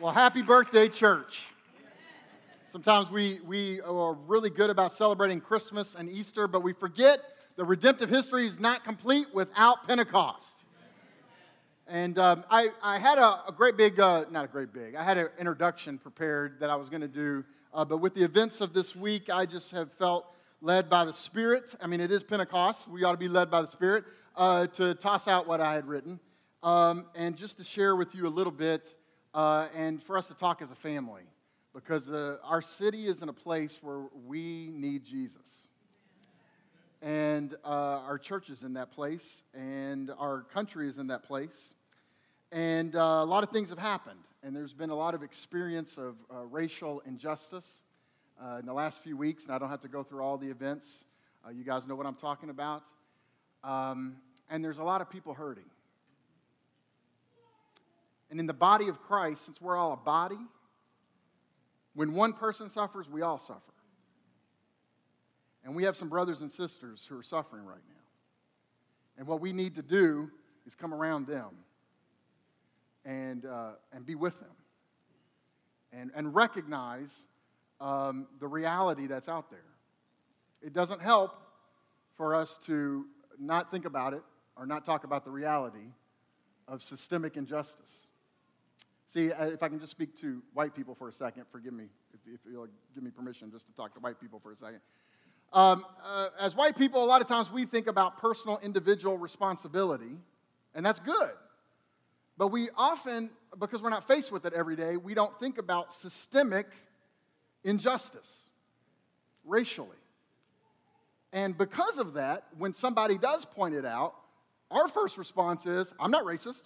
Well, happy birthday, church. Sometimes we, we are really good about celebrating Christmas and Easter, but we forget the redemptive history is not complete without Pentecost. And um, I, I had a, a great big, uh, not a great big, I had an introduction prepared that I was going to do. Uh, but with the events of this week, I just have felt led by the Spirit. I mean, it is Pentecost. We ought to be led by the Spirit uh, to toss out what I had written um, and just to share with you a little bit uh, and for us to talk as a family because uh, our city is in a place where we need Jesus. And uh, our church is in that place, and our country is in that place. And uh, a lot of things have happened, and there's been a lot of experience of uh, racial injustice uh, in the last few weeks, and I don't have to go through all the events. Uh, you guys know what I'm talking about. Um, and there's a lot of people hurting. And in the body of Christ, since we're all a body, when one person suffers, we all suffer. And we have some brothers and sisters who are suffering right now. And what we need to do is come around them and, uh, and be with them and, and recognize um, the reality that's out there. It doesn't help for us to not think about it or not talk about the reality of systemic injustice. See, if I can just speak to white people for a second, forgive me if, if you'll give me permission just to talk to white people for a second. Um, uh, as white people, a lot of times we think about personal individual responsibility, and that's good. But we often, because we're not faced with it every day, we don't think about systemic injustice racially. And because of that, when somebody does point it out, our first response is, I'm not racist.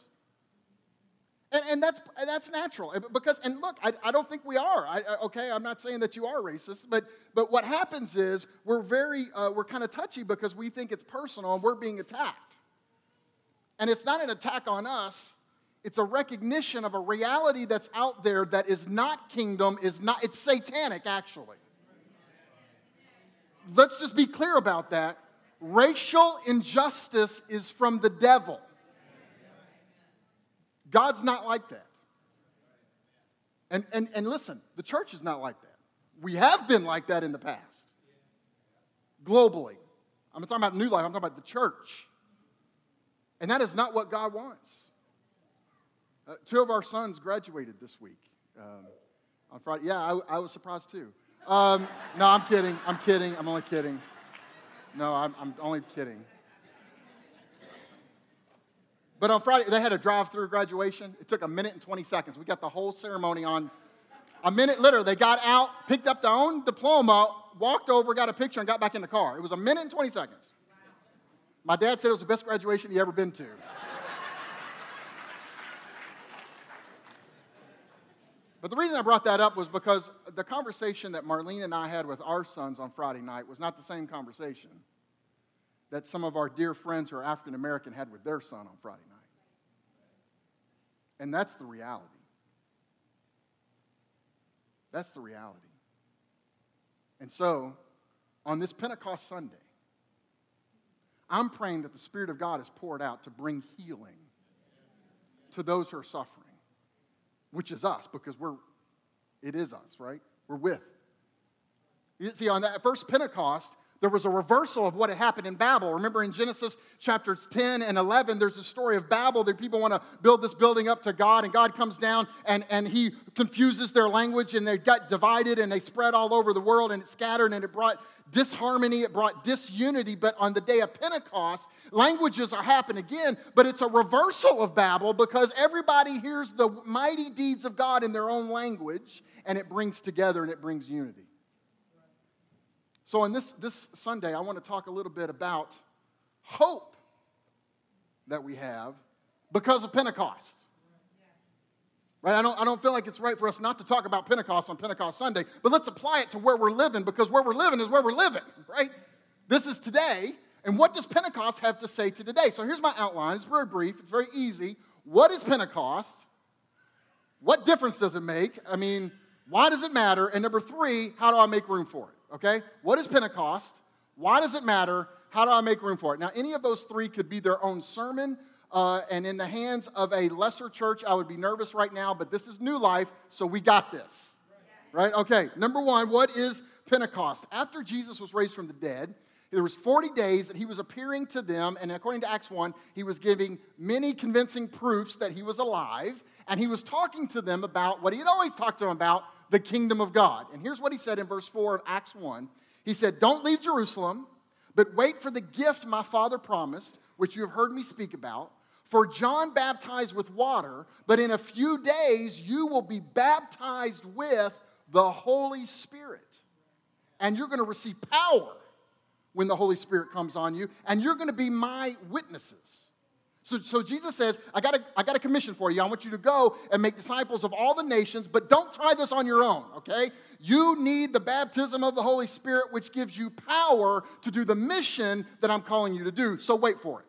And, and that's, that's natural. Because, and look, I, I don't think we are. I, okay, I'm not saying that you are racist, but, but what happens is we're very, uh, we're kind of touchy because we think it's personal and we're being attacked. And it's not an attack on us, it's a recognition of a reality that's out there that is not kingdom, is not, it's satanic actually. Let's just be clear about that. Racial injustice is from the devil. God's not like that. And, and, and listen, the church is not like that. We have been like that in the past, globally. I'm not talking about New Life, I'm talking about the church. And that is not what God wants. Uh, two of our sons graduated this week um, on Friday. Yeah, I, I was surprised too. Um, no, I'm kidding. I'm kidding. I'm only kidding. No, I'm, I'm only kidding. But on Friday, they had a drive through graduation. It took a minute and 20 seconds. We got the whole ceremony on a minute later. They got out, picked up their own diploma, walked over, got a picture, and got back in the car. It was a minute and 20 seconds. My dad said it was the best graduation he ever been to. But the reason I brought that up was because the conversation that Marlene and I had with our sons on Friday night was not the same conversation that some of our dear friends who are African American had with their son on Friday night. And that's the reality. That's the reality. And so, on this Pentecost Sunday, I'm praying that the Spirit of God is poured out to bring healing to those who are suffering, which is us, because we're, it is us, right? We're with. You see, on that first Pentecost, there was a reversal of what had happened in Babel. Remember in Genesis chapters 10 and 11, there's a story of Babel. That people want to build this building up to God, and God comes down and, and he confuses their language, and they got divided and they spread all over the world, and it scattered, and it brought disharmony, it brought disunity. But on the day of Pentecost, languages are happening again, but it's a reversal of Babel because everybody hears the mighty deeds of God in their own language, and it brings together and it brings unity. So, on this, this Sunday, I want to talk a little bit about hope that we have because of Pentecost. Right? I don't, I don't feel like it's right for us not to talk about Pentecost on Pentecost Sunday, but let's apply it to where we're living because where we're living is where we're living, right? This is today, and what does Pentecost have to say to today? So here's my outline. It's very brief, it's very easy. What is Pentecost? What difference does it make? I mean, why does it matter? And number three, how do I make room for it? Okay? What is Pentecost? Why does it matter? How do I make room for it? Now, any of those three could be their own sermon, uh, and in the hands of a lesser church, I would be nervous right now, but this is new life, so we got this. Right? Okay, number one, what is Pentecost? After Jesus was raised from the dead, there was 40 days that he was appearing to them, and according to Acts 1, he was giving many convincing proofs that he was alive, and he was talking to them about what he had always talked to them about, the kingdom of God. And here's what he said in verse 4 of Acts 1. He said, Don't leave Jerusalem, but wait for the gift my father promised, which you have heard me speak about. For John baptized with water, but in a few days you will be baptized with the Holy Spirit. And you're going to receive power when the Holy Spirit comes on you, and you're going to be my witnesses. So, so Jesus says, I got, a, I got a commission for you. I want you to go and make disciples of all the nations, but don't try this on your own, okay? You need the baptism of the Holy Spirit, which gives you power to do the mission that I'm calling you to do. So wait for it.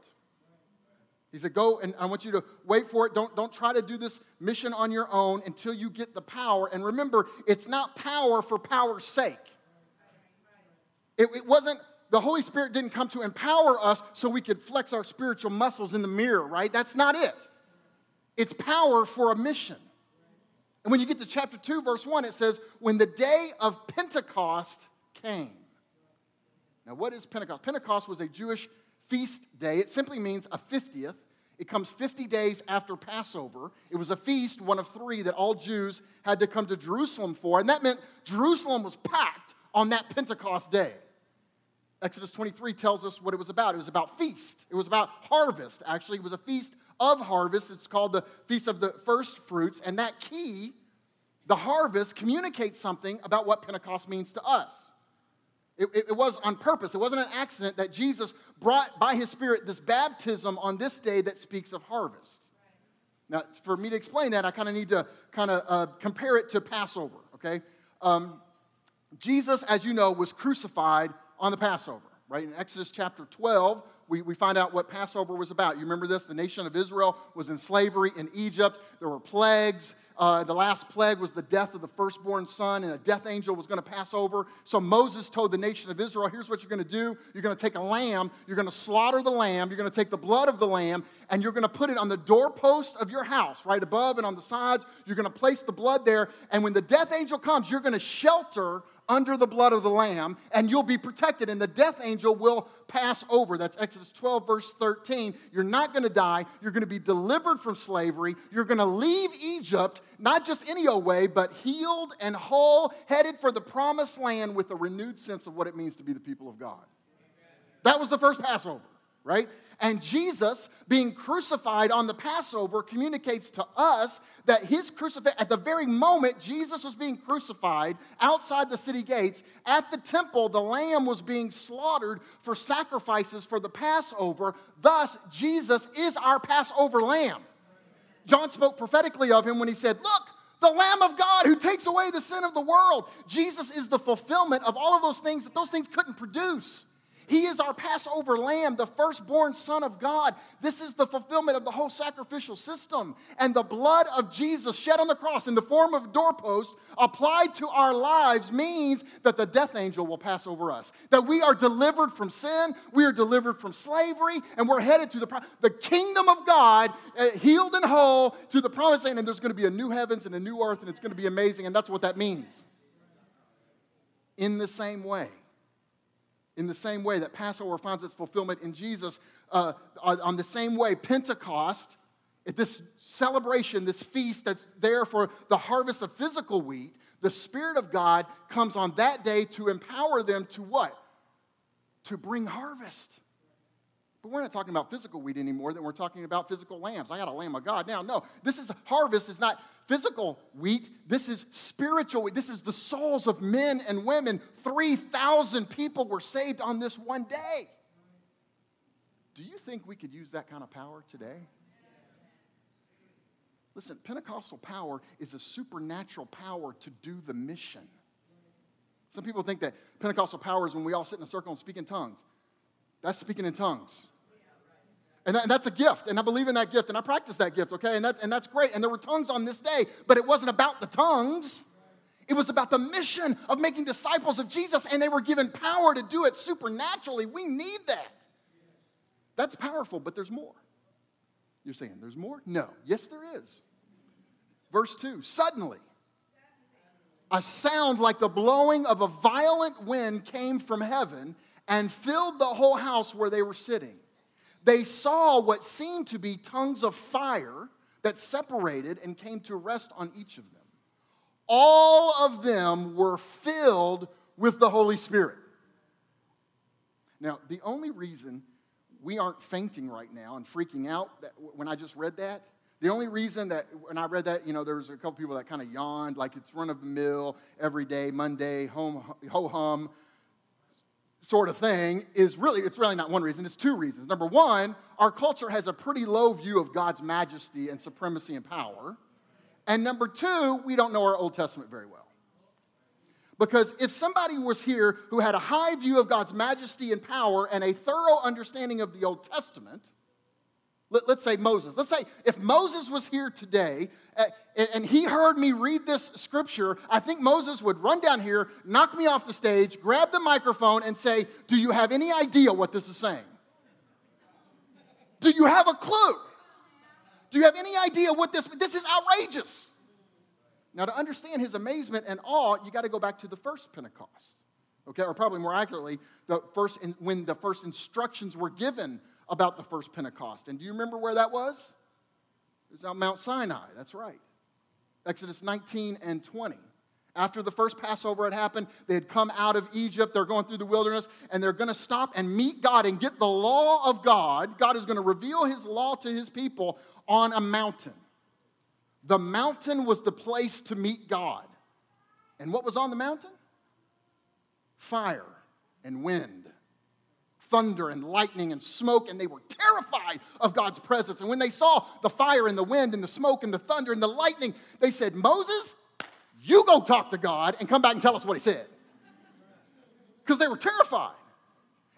He said, Go and I want you to wait for it. Don't, don't try to do this mission on your own until you get the power. And remember, it's not power for power's sake. It, it wasn't, the Holy Spirit didn't come to empower us so we could flex our spiritual muscles in the mirror, right? That's not it. It's power for a mission. And when you get to chapter 2, verse 1, it says, When the day of Pentecost came. Now, what is Pentecost? Pentecost was a Jewish feast day. It simply means a 50th. It comes 50 days after Passover. It was a feast, one of three, that all Jews had to come to Jerusalem for. And that meant Jerusalem was packed on that Pentecost day. Exodus 23 tells us what it was about. It was about feast, it was about harvest, actually. It was a feast of harvest. It's called the Feast of the First Fruits. And that key, the harvest, communicates something about what Pentecost means to us. It, it, it, was on purpose. It wasn't an accident that Jesus brought by his Spirit this baptism on this day that speaks of harvest. Now, for me to explain that, I kind of need to kind of uh, compare it to Passover, okay? Um, Jesus, as you know, was crucified on the Passover, right? In Exodus chapter 12, we, we find out what Passover was about. You remember this? The nation of Israel was in slavery in Egypt. There were plagues. Uh, the last plague was the death of the firstborn son, and a death angel was going to pass over. So Moses told the nation of Israel, Here's what you're going to do. You're going to take a lamb, you're going to slaughter the lamb, you're going to take the blood of the lamb, and you're going to put it on the doorpost of your house, right above and on the sides. You're going to place the blood there, and when the death angel comes, you're going to shelter under the blood of the Lamb, and you'll be protected, and the death angel will pass over. That's Exodus 12, verse 13. You're not going to die. You're going to be delivered from slavery. You're going to leave Egypt, not just any old way, but healed and whole, headed for the promised land with a renewed sense of what it means to be the people of God. That was the first Passover, right? And Jesus, being crucified on the Passover, communicates to us that his crucifixion, at the very moment Jesus was being crucified outside the city gates, at the temple, the lamb was being slaughtered for sacrifices for the Passover. Thus, Jesus is our Passover lamb. John spoke prophetically of him when he said, Look, the Lamb of God who takes away the sin of the world. Jesus is the fulfillment of all of those things that those things couldn't produce. He is our Passover lamb, the firstborn Son of God. This is the fulfillment of the whole sacrificial system. And the blood of Jesus shed on the cross in the form of doorpost applied to our lives means that the death angel will pass over us. That we are delivered from sin, we are delivered from slavery, and we're headed to the, the kingdom of God, uh, healed and whole, to the promised land. And there's going to be a new heavens and a new earth, and it's going to be amazing. And that's what that means. In the same way, in the same way that Passover finds its fulfillment in Jesus, uh, on the same way, Pentecost, this celebration, this feast that's there for the harvest of physical wheat, the Spirit of God comes on that day to empower them to what? To bring harvest. But we're not talking about physical wheat anymore, then we're talking about physical lambs. I got a lamb of God now. No, this is harvest is not physical wheat. This is spiritual wheat. This is the souls of men and women. 3,000 people were saved on this one day. Do you think we could use that kind of power today? Listen, Pentecostal power is a supernatural power to do the mission. Some people think that Pentecostal power is when we all sit in a circle and speak in tongues. That's speaking in tongues. And, that, and, that's a gift, and I believe in that gift, and I practice that gift, okay? And, that, and that's great. And there were tongues on this day, but it wasn't about the tongues. It was about the mission of making disciples of Jesus, and they were given power to do it supernaturally. We need that. That's powerful, but there's more. You're saying there's more? No. Yes, there is. Verse 2 Suddenly, a sound like the blowing of a violent wind came from heaven and filled the whole house where they were sitting. They saw what seemed to be tongues of fire that separated and came to rest on each of them. All of them were filled with the Holy Spirit. Now, the only reason we aren't fainting right now and freaking out that, when I just read that, the only reason that when I read that, you know, there was a couple people that kind of yawned, like it's run of the mill, every day, Monday, home, ho hum, sort of thing, is really, it's really not one reason, it's two reasons. Number one, our culture has a pretty low view of God's majesty and supremacy and power. And number two, we don't know our Old Testament very well. Because if somebody was here who had a high view of God's majesty and power and a thorough understanding of the Old Testament, let, us say Moses. Let's say if Moses was here today uh, and he heard me read this scripture, I think Moses would run down here, knock me off the stage, grab the microphone, and say, Do you have any idea what this is saying? Do you have a clue? Do you have any idea what this this is outrageous? Now, to understand his amazement and awe, you got to go back to the first Pentecost. Okay, or probably more accurately, the first in, when the first instructions were given about the first Pentecost. And do you remember where that was? It was on Mount Sinai. That's right. Exodus 19 and 20. After the first Passover had happened, they had come out of Egypt. They're going through the wilderness, and they're going to stop and meet God and get the law of God. God is going to reveal his law to his people on a mountain. The mountain was the place to meet God. And what was on the mountain? Fire and wind, thunder and lightning and smoke, and they were terrified of God's presence. And when they saw the fire and the wind and the smoke and the thunder and the lightning, they said, Moses, you go talk to God and come back and tell us what he said. Because they were terrified.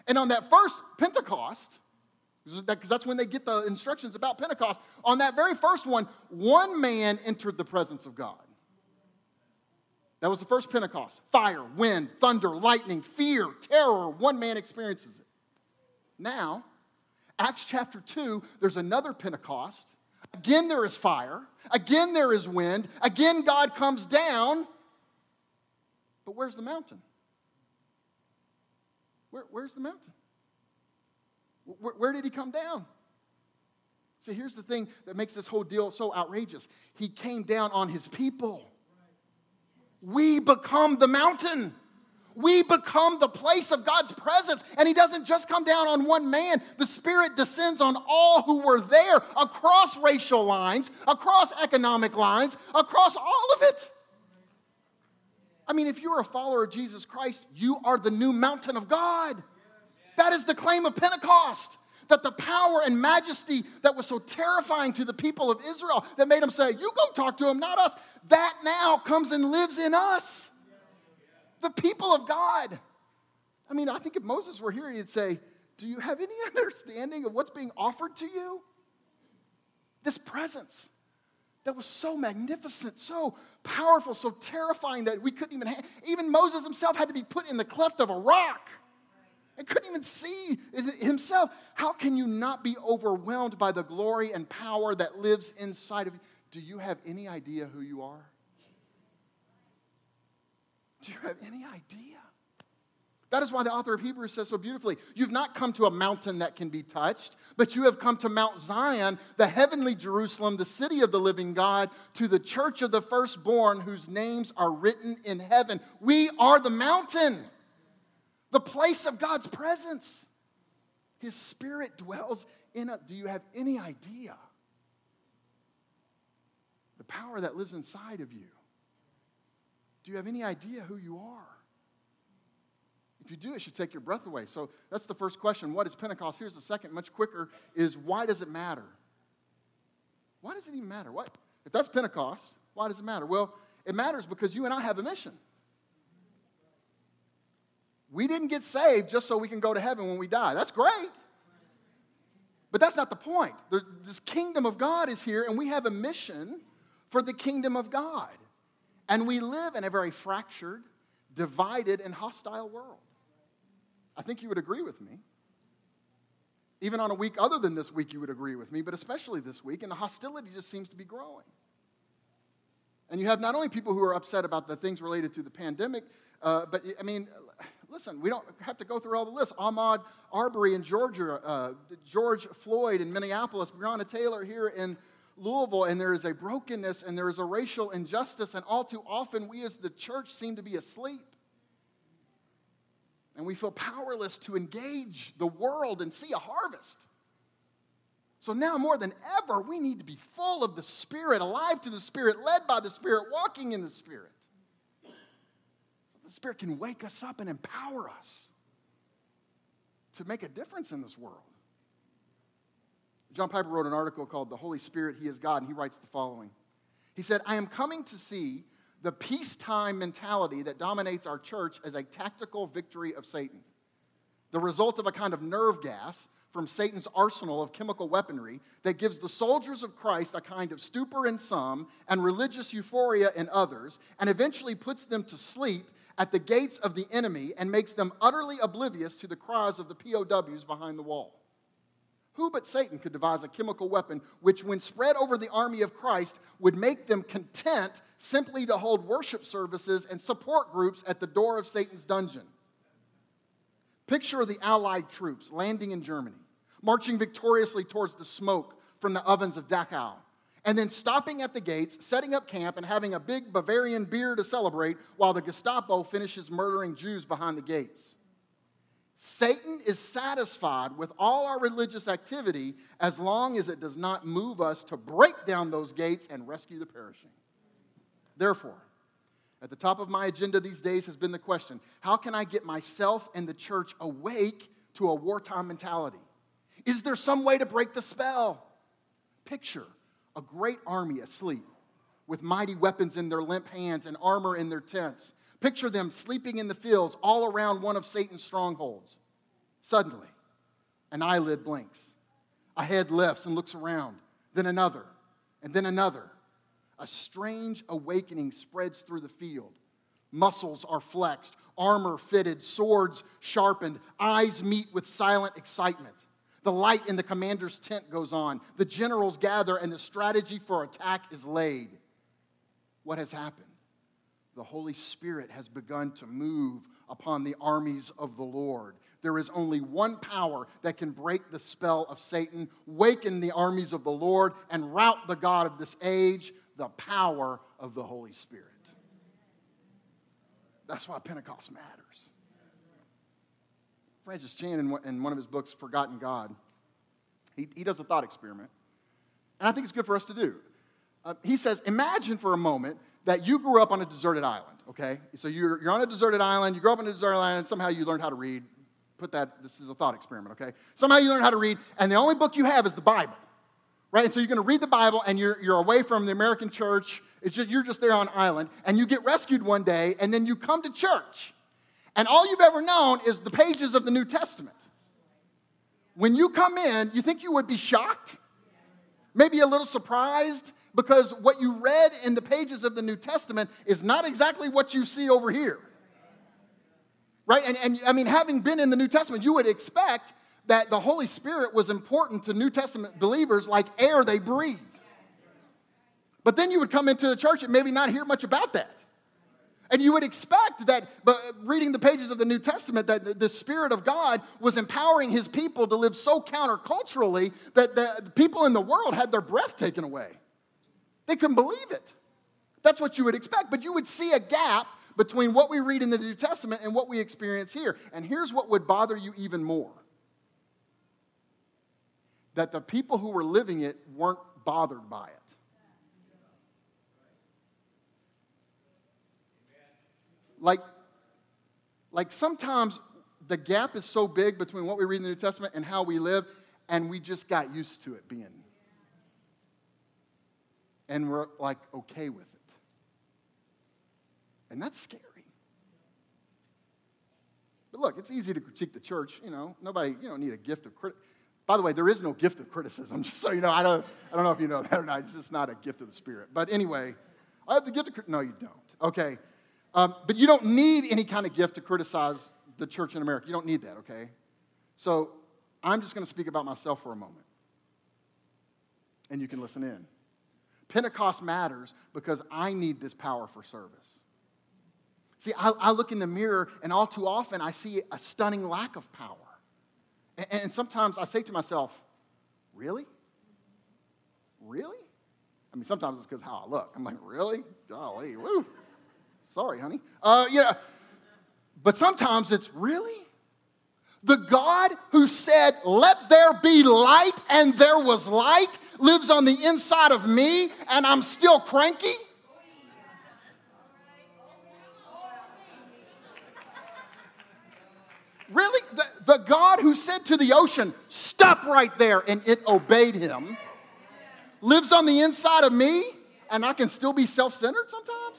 And on that first Pentecost, because that's when they get the instructions about Pentecost. On that very first one, one man entered the presence of God. That was the first Pentecost. Fire, wind, thunder, lightning, fear, terror. One man experiences it. Now, Acts chapter 2, there's another Pentecost. Again, there is fire. Again, there is wind. Again, God comes down. But where's the mountain? Where, where's the mountain? Where, where did he come down? See, here's the thing that makes this whole deal so outrageous. He came down on his people. We become the mountain. We become the place of God's presence. And He doesn't just come down on one man, the Spirit descends on all who were there across racial lines, across economic lines, across all of it. I mean, if you're a follower of Jesus Christ, you are the new mountain of God. That is the claim of Pentecost. That the power and majesty that was so terrifying to the people of Israel that made them say, You go talk to him, not us, that now comes and lives in us. The people of God. I mean, I think if Moses were here, he'd say, Do you have any understanding of what's being offered to you? This presence that was so magnificent, so powerful, so terrifying that we couldn't even, ha- even Moses himself had to be put in the cleft of a rock and couldn't even see himself. How can you not be overwhelmed by the glory and power that lives inside of you? Do you have any idea who you are? Do you have any idea? That is why the author of Hebrews says so beautifully You've not come to a mountain that can be touched, but you have come to Mount Zion, the heavenly Jerusalem, the city of the living God, to the church of the firstborn whose names are written in heaven. We are the mountain the place of God's presence. His Spirit dwells in us. Do you have any idea? The power that lives inside of you. Do you have any idea who you are? If you do, it should take your breath away. So that's the first question. What is Pentecost? Here's the second, much quicker, is why does it matter? Why does it even matter? What? If that's Pentecost, why does it matter? Well, it matters because you and I have a mission. We didn't get saved just so we can go to heaven when we die. That's great. But that's not the point. This kingdom of God is here, and we have a mission for the kingdom of God. And we live in a very fractured, divided, and hostile world. I think you would agree with me. Even on a week other than this week, you would agree with me, but especially this week, and the hostility just seems to be growing. And you have not only people who are upset about the things related to the pandemic, uh, but I mean, listen, we don't have to go through all the list. Ahmaud Arbery in Georgia, uh, George Floyd in Minneapolis, Breonna Taylor here in Louisville, and there is a brokenness and there is a racial injustice, and all too often we as the church seem to be asleep. And we feel powerless to engage the world and see a harvest. So now more than ever, we need to be full of the Spirit, alive to the Spirit, led by the Spirit, walking in the Spirit. So the Spirit can wake us up and empower us to make a difference in this world. John Piper wrote an article called The Holy Spirit, He is God, and he writes the following. He said, I am coming to see the peacetime mentality that dominates our church as a tactical victory of Satan, the result of a kind of nerve gas from Satan's arsenal of chemical weaponry that gives the soldiers of Christ a kind of stupor in some and religious euphoria in others, and eventually puts them to sleep at the gates of the enemy and makes them utterly oblivious to the cries of the POWs behind the wall. Who but Satan could devise a chemical weapon which, when spread over the army of Christ, would make them content simply to hold worship services and support groups at the door of Satan's dungeon? Picture the Allied troops landing in Germany, marching victoriously towards the smoke from the ovens of Dachau, and then stopping at the gates, setting up camp, and having a big Bavarian beer to celebrate while the Gestapo finishes murdering Jews behind the gates. Satan is satisfied with all our religious activity as long as it does not move us to break down those gates and rescue the perishing. Therefore, at the top of my agenda these days has been the question how can I get myself and the church awake to a wartime mentality? Is there some way to break the spell? Picture a great army asleep with mighty weapons in their limp hands and armor in their tents Picture them sleeping in the fields all around one of Satan's strongholds. Suddenly, an eyelid blinks, a head lifts and looks around, then another, and then another. A strange awakening spreads through the field. Muscles are flexed, armor fitted, swords sharpened, eyes meet with silent excitement. The light in the commander's tent goes on. The generals gather, and the strategy for attack is laid. What has happened? The Holy Spirit has begun to move upon the armies of the Lord. There is only one power that can break the spell of Satan, waken the armies of the Lord, and rout the God of this age the power of the Holy Spirit. That's why Pentecost matters. Francis Chan, in one of his books, Forgotten God, he, he does a thought experiment. And I think it's good for us to do. Uh, he says, Imagine for a moment that you grew up on a deserted island, okay? So you're, you're on a deserted island, you grew up on a deserted island, and somehow you learned how to read. Put that, this is a thought experiment, okay? Somehow you learn how to read, and the only book you have is the Bible, right? And so you're gonna read the Bible, and you're, you're away from the American church. It's just, you're just there on island, and you get rescued one day, and then you come to church. And all you've ever known is the pages of the New Testament. When you come in, you think you would be shocked, maybe a little surprised, because what you read in the pages of the New Testament is not exactly what you see over here. Right? And, and I mean, having been in the New Testament, you would expect that the Holy Spirit was important to New Testament believers like air they breathe. But then you would come into the church and maybe not hear much about that. And you would expect that, but reading the pages of the New Testament, that the Spirit of God was empowering His people to live so counterculturally that the people in the world had their breath taken away. They couldn't believe it. That's what you would expect, but you would see a gap between what we read in the New Testament and what we experience here. And here's what would bother you even more that the people who were living it weren't bothered by it. Like, like sometimes the gap is so big between what we read in the New Testament and how we live, and we just got used to it being and we're like okay with it. And that's scary. But look, it's easy to critique the church. You know, nobody, you don't need a gift of criticism. By the way, there is no gift of criticism, just so you know. I don't, I don't know if you know that or not. It's just not a gift of the Spirit. But anyway, I have the gift of No, you don't. Okay. Um, but you don't need any kind of gift to criticize the church in America. You don't need that, okay? So I'm just going to speak about myself for a moment. And you can listen in. Pentecost matters because I need this power for service. See, I, I, look in the mirror, and all too often I see a stunning lack of power. And, and sometimes I say to myself, Really? Really? I mean, sometimes it's because how I look. I'm like, Really? Golly, woo. Sorry, honey. Uh, yeah. But sometimes it's really? The God who said, Let there be light, and there was light, lives on the inside of me, and I'm still cranky? Really? The, the, God who said to the ocean, Stop right there, and it obeyed him, lives on the inside of me, and I can still be self centered sometimes?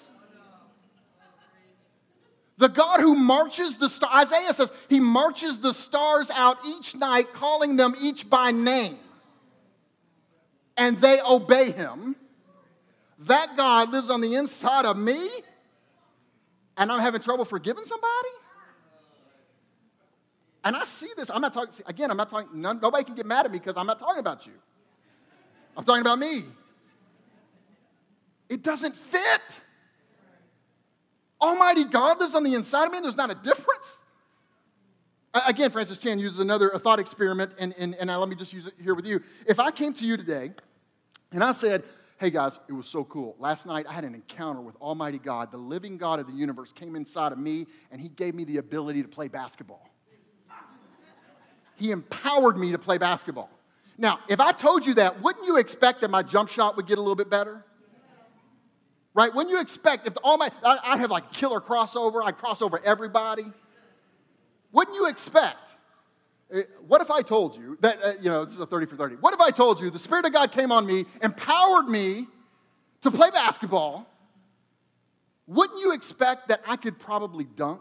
The God who marches the stars, Isaiah says, he marches the stars out each night, calling them each by name. And they obey him. That God lives on the inside of me, and I'm having trouble forgiving somebody? And I see this. I'm not talking, again, I'm not talking, none, nobody can get mad at me because I'm not talking about you. I'm talking about me. It doesn't fit. Almighty God lives on the inside of me, and there's not a difference. Again, Francis Chan uses another a thought experiment, and, and, and let me just use it here with you. If I came to you today and I said, Hey guys, it was so cool. Last night I had an encounter with Almighty God. The living God of the universe came inside of me, and He gave me the ability to play basketball. He empowered me to play basketball. Now, if I told you that, wouldn't you expect that my jump shot would get a little bit better? right? When you expect, if all my, I, I have like killer crossover, I cross over everybody. Wouldn't you expect? Eh, what if I told you that, uh, you know, this is a 30 for 30. What if I told you the Spirit of God came on me, empowered me to play basketball? Wouldn't you expect that I could probably dunk?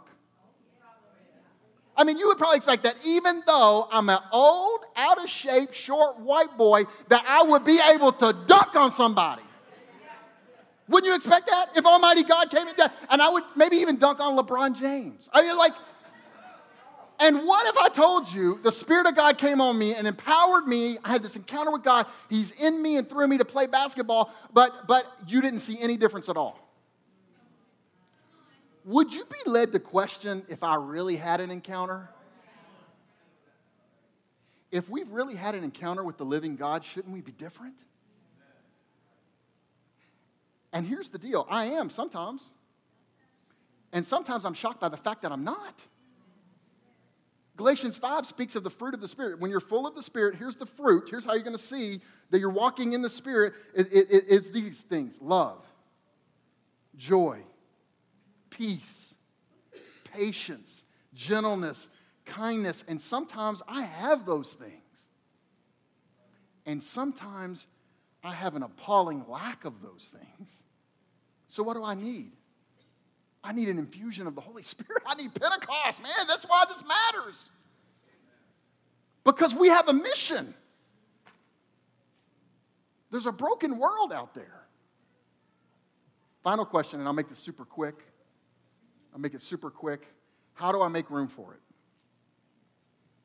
I mean, you would probably expect that even though I'm an old, out of shape, short white boy, that I would be able to dunk on somebody. Wouldn't you expect that if Almighty God came in? And I would maybe even dunk on LeBron James. I mean, like, and what if I told you the Spirit of God came on me and empowered me? I had this encounter with God. He's in me and through me to play basketball, but, but you didn't see any difference at all. Would you be led to question if I really had an encounter? If we've really had an encounter with the living God, shouldn't we be different? And here's the deal I am sometimes. And sometimes I'm shocked by the fact that I'm not. Galatians 5 speaks of the fruit of the Spirit. When you're full of the Spirit, here's the fruit. Here's how you're going to see that you're walking in the Spirit. It, it, it, it's these things love, joy, peace, patience, gentleness, kindness. And sometimes I have those things. And sometimes I have an appalling lack of those things. So, what do I need? I need an infusion of the Holy Spirit. I need Pentecost, man. That's why this matters. Because we have a mission. There's a broken world out there. Final question, and I'll make this super quick. I'll make it super quick. How do I make room for it?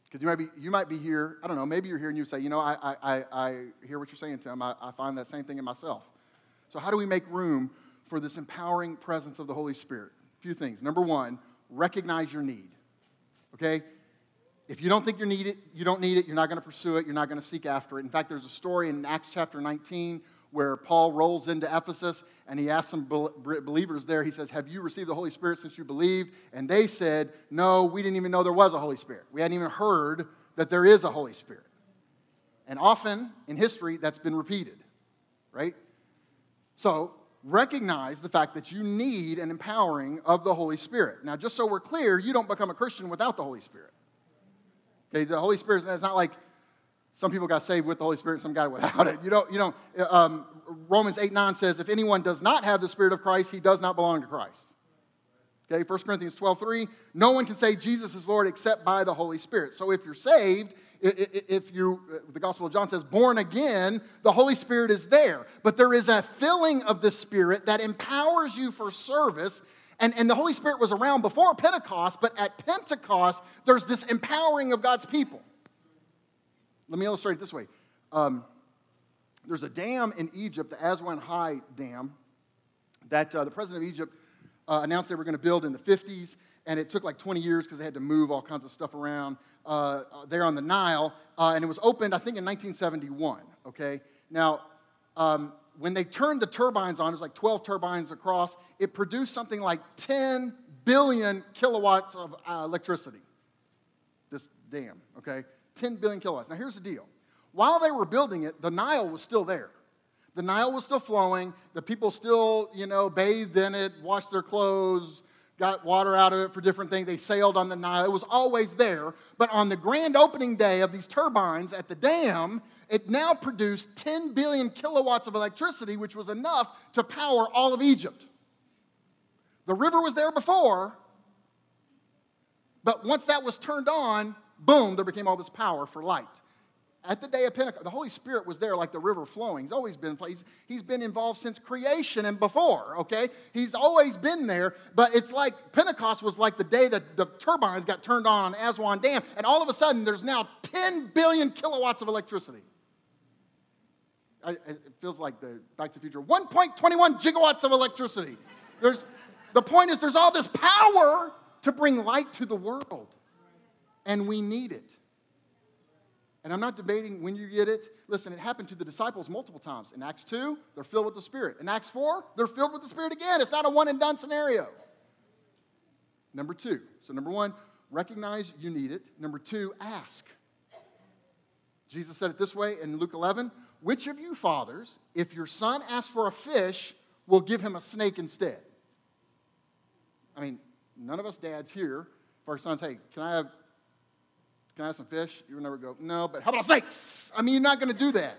Because you might be you might be here. I don't know. Maybe you're here and you say, you know, I I I hear what you're saying, Tim. I, I find that same thing in myself. So how do we make room for this empowering presence of the Holy Spirit? A few things. Number one, recognize your need. Okay? If you don't think you need it, you don't need it, you're not going to pursue it, you're not going to seek after it. In fact, there's a story in Acts chapter 19 where Paul rolls into Ephesus and he asks some believers there, he says, Have you received the Holy Spirit since you believed? And they said, No, we didn't even know there was a Holy Spirit. We hadn't even heard that there is a Holy Spirit. And often in history, that's been repeated, right? So recognize the fact that you need an empowering of the Holy Spirit. Now, just so we're clear, you don't become a Christian without the Holy Spirit. Okay, the Holy Spirit is not like some people got saved with the Holy Spirit, some got without it. You don't, you don't, um, Romans 8 9 says, if anyone does not have the Spirit of Christ, he does not belong to Christ. Okay, 1 Corinthians 12 3, no one can say Jesus is Lord except by the Holy Spirit. So if you're saved, if you, the Gospel of John says, born again, the Holy Spirit is there. But there is a filling of the Spirit that empowers you for service. And, and the Holy Spirit was around before Pentecost, but at Pentecost, there's this empowering of God's people. Let me illustrate it this way. Um, there's a dam in Egypt, the Aswan High Dam, that uh, the president of Egypt uh, announced they were going to build in the 50s, and it took like 20 years because they had to move all kinds of stuff around uh, uh there on the Nile, uh, and it was opened, I think, in 1971. Okay, now um, when they turned the turbines on, it was like 12 turbines across. It produced something like 10 billion kilowatts of uh, electricity. This dam, okay, 10 billion kilowatts. Now here's the deal: while they were building it, the Nile was still there. The Nile was still flowing. The people still, you know, bathed in it, washed their clothes, got water out of it for different things. They sailed on the Nile. It was always there. But on the grand opening day of these turbines at the dam, it now produced 10 billion kilowatts of electricity, which was enough to power all of Egypt. The river was there before, but once that was turned on, boom, there became all this power for light at the day of Pentecost, the Holy Spirit was there like the river flowing. He's always been, he's, he's been involved since creation and before, okay? He's always been there, but it's like Pentecost was like the day that the turbines got turned on on Aswan Dam, and all of a sudden there's now 10 billion kilowatts of electricity. I, it feels like the Back to the Future 1.21 gigawatts of electricity. There's, the point is, there's all this power to bring light to the world, and we need it. And I'm not debating when you get it. Listen, it happened to the disciples multiple times. In Acts 2, they're filled with the Spirit. In Acts 4, they're filled with the Spirit again. It's not a one and done scenario. Number two. So, number one, recognize you need it. Number two, ask. Jesus said it this way in Luke 11 Which of you fathers, if your son asks for a fish, will give him a snake instead? I mean, none of us dads here, if our sons, hey, can I have can I have some fish? You would never go, No, but how about snakes? I mean, you're not going to do that.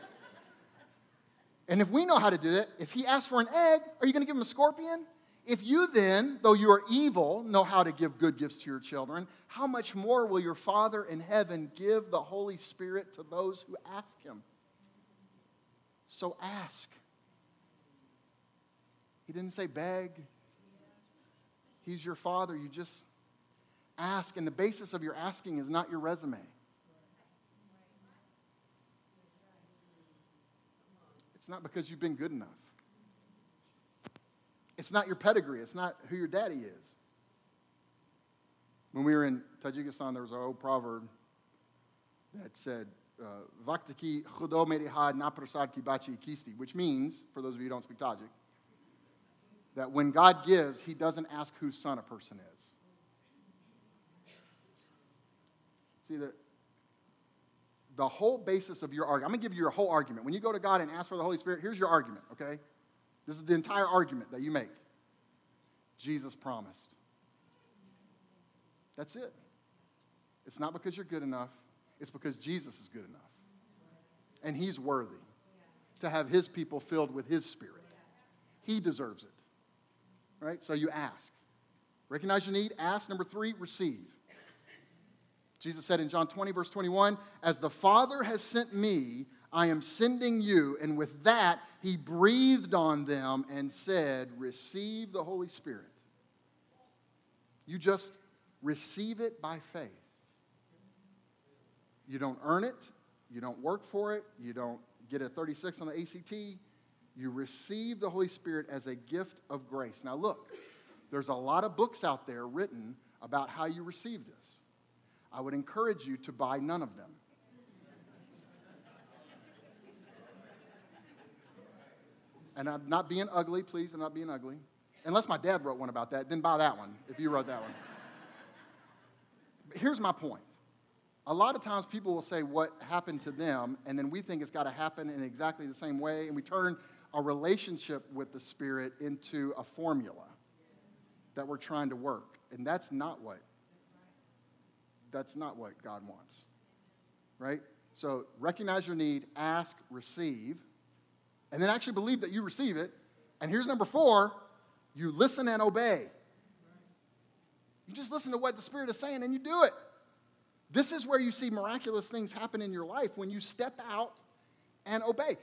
And if we know how to do that, if he asks for an egg, are you going to give him a scorpion? If you then, though you are evil, know how to give good gifts to your children, how much more will your Father in heaven give the Holy Spirit to those who ask him? So ask. He didn't say beg. He's your Father. You just ask, and the basis of your asking is not your resume. It's not because you've been good enough. It's not your pedigree. It's not who your daddy is. When we were in Tajikistan, there was an old proverb that said, uh, Vaktaki khudo merihad naprasad kibachi kisti, which means, for those of you who don't speak Tajik, that when God gives, he doesn't ask whose son a person is. See, the, the whole basis of your argument, I'm going to give you your whole argument. When you go to God and ask for the Holy Spirit, here's your argument, okay? This is the entire argument that you make. Jesus promised. That's it. It's not because you're good enough, it's because Jesus is good enough. And he's worthy to have his people filled with his spirit. He deserves it. Right? So you ask. Recognize your need, ask. Number three, receive. Jesus said in John 20, verse 21, As the Father has sent me, I am sending you. And with that, he breathed on them and said, Receive the Holy Spirit. You just receive it by faith. You don't earn it, you don't work for it, you don't get a 36 on the ACT. You receive the Holy Spirit as a gift of grace. Now, look, there's a lot of books out there written about how you receive this. I would encourage you to buy none of them. And I'm not being ugly, please, I'm not being ugly. Unless my dad wrote one about that, then buy that one if you wrote that one. But here's my point. A lot of times people will say what happened to them, and then we think it's got to happen in exactly the same way, and we turn a relationship with the Spirit into a formula that we're trying to work. And that's not what that's not what God wants. Right? So recognize your need, ask, receive, and then actually believe that you receive it. And here's number four you listen and obey. You just listen to what the Spirit is saying and you do it. This is where you see miraculous things happen in your life when you step out and obey.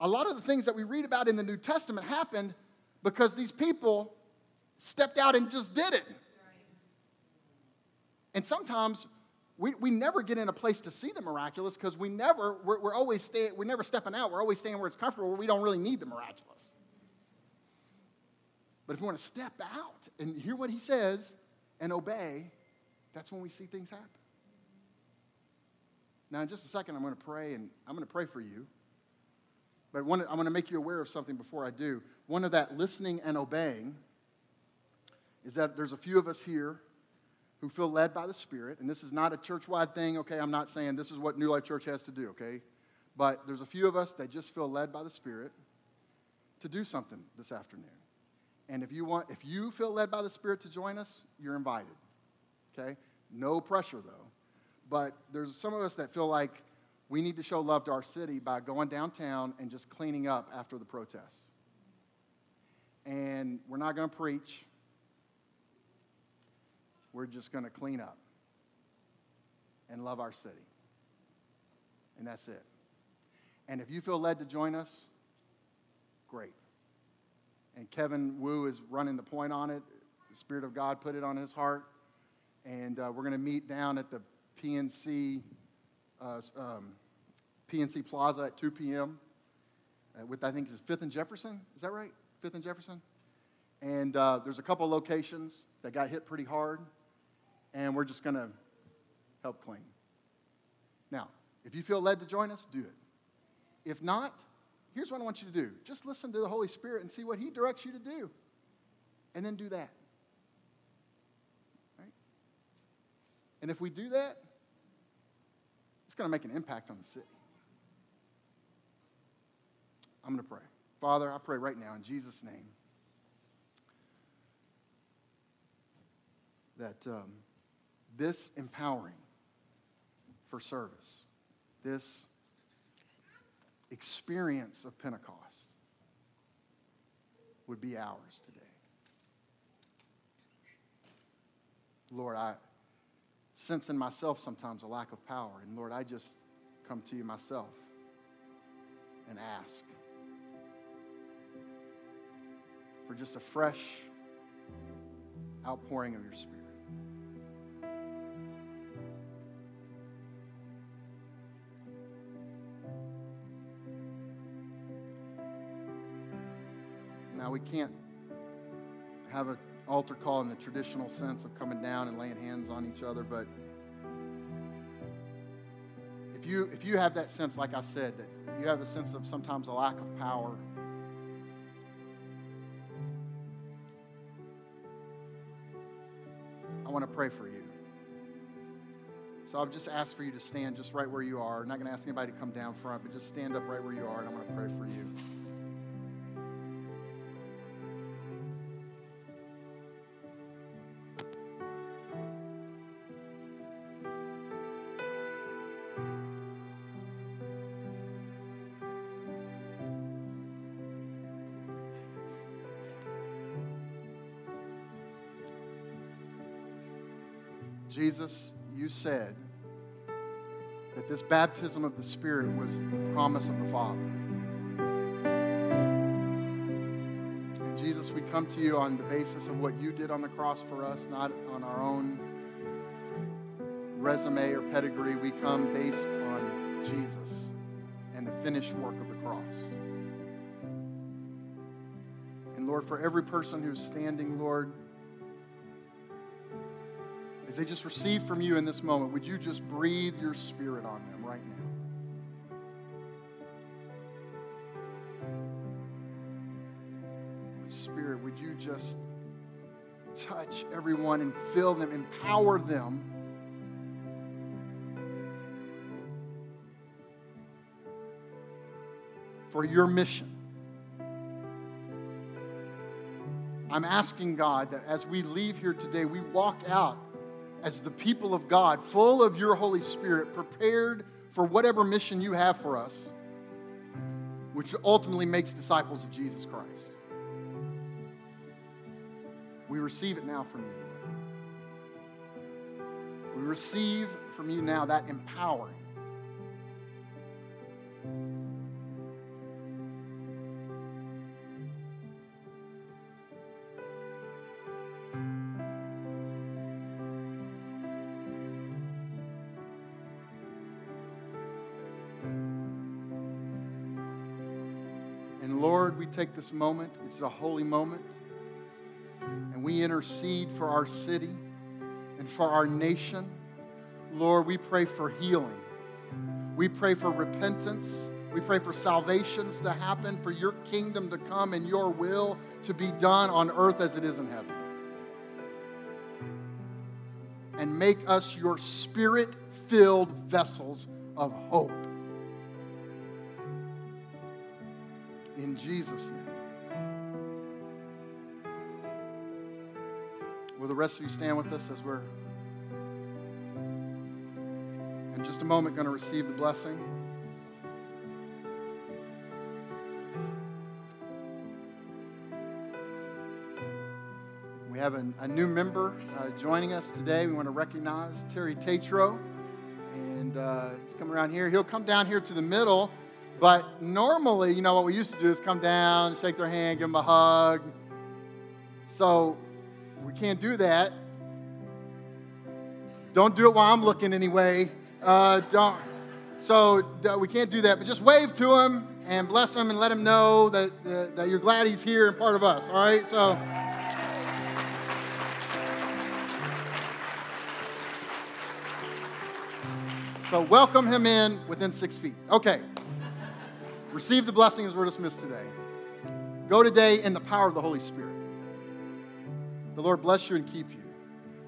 A lot of the things that we read about in the New Testament happened because these people stepped out and just did it. And sometimes we, we never get in a place to see the miraculous because we never, we're, we're always stay, we're never stepping out. We're always staying where it's comfortable, where we don't really need the miraculous. But if we want to step out and hear what he says and obey, that's when we see things happen. Now, in just a second, I'm going to pray, and I'm going to pray for you. But one, I'm going to make you aware of something before I do. One of that listening and obeying is that there's a few of us here who feel led by the Spirit, and this is not a church wide thing, okay? I'm not saying this is what New Life Church has to do, okay? But there's a few of us that just feel led by the Spirit to do something this afternoon. And if you want, if you feel led by the Spirit to join us, you're invited. Okay? No pressure though. But there's some of us that feel like we need to show love to our city by going downtown and just cleaning up after the protests. And we're not going to preach. We're just going to clean up and love our city. And that's it. And if you feel led to join us, great. And Kevin Wu is running the point on it. The Spirit of God put it on his heart. And uh, we're going to meet down at the PNC, uh, um, PNC Plaza at 2 p.m. Uh, with, I think, is 5th and Jefferson. Is that right? 5th and Jefferson? And uh, there's a couple locations that got hit pretty hard. And we're just going to help clean. Now, if you feel led to join us, do it. If not, here's what I want you to do just listen to the Holy Spirit and see what He directs you to do. And then do that. Right? And if we do that, it's going to make an impact on the city. I'm going to pray. Father, I pray right now in Jesus' name that um, this empowering for service, this experience of Pentecost would be ours today. Lord, I sense in myself sometimes a lack of power. And Lord, I just come to you myself and ask for just a fresh outpouring of your Spirit. Can't have an altar call in the traditional sense of coming down and laying hands on each other, but if you, if you have that sense, like I said, that you have a sense of sometimes a lack of power, I want to pray for you. So I've just asked for you to stand just right where you are. I'm not going to ask anybody to come down front, but just stand up right where you are, and I'm going to pray for you. Said that this baptism of the Spirit was the promise of the Father. And Jesus, we come to you on the basis of what you did on the cross for us, not on our own resume or pedigree. We come based on Jesus and the finished work of the cross. And Lord, for every person who's standing, Lord, they just receive from you in this moment, would you just breathe your spirit on them right now? Spirit, would you just touch everyone and fill them, empower them? For your mission. I'm asking God that as we leave here today, we walk out as the people of God, full of your Holy Spirit, prepared for whatever mission you have for us, which ultimately makes disciples of Jesus Christ. We receive it now from you. We receive from you now that empowering. Take this moment. It's a holy moment. And we intercede for our city and for our nation. Lord, we pray for healing. We pray for repentance. We pray for salvations to happen, for your kingdom to come and your will to be done on earth as it is in heaven. And make us your spirit filled vessels of hope. Jesus' name. Will the rest of you stand with us as we're, in just a moment, going to receive the blessing? We have a, a new member uh, joining us today. We want to recognize Terry Tatro. And uh, he's coming around here. He'll come down here to the middle. But normally, you know, what we used to do is come down, shake their hand, give them a hug. So we can't do that. Don't do it while I'm looking anyway. Uh, don't. So uh, we can't do that. But just wave to them and bless them and let them know that, that you're glad he's here and part of us. All right? So. So welcome him in within six feet. Okay. Receive the blessing as we're dismissed today. Go today in the power of the Holy Spirit. The Lord bless you and keep you.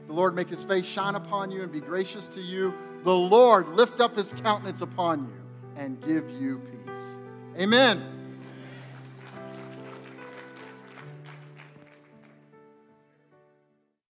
The Lord make his face shine upon you and be gracious to you. The Lord lift up his countenance upon you and give you peace. Amen.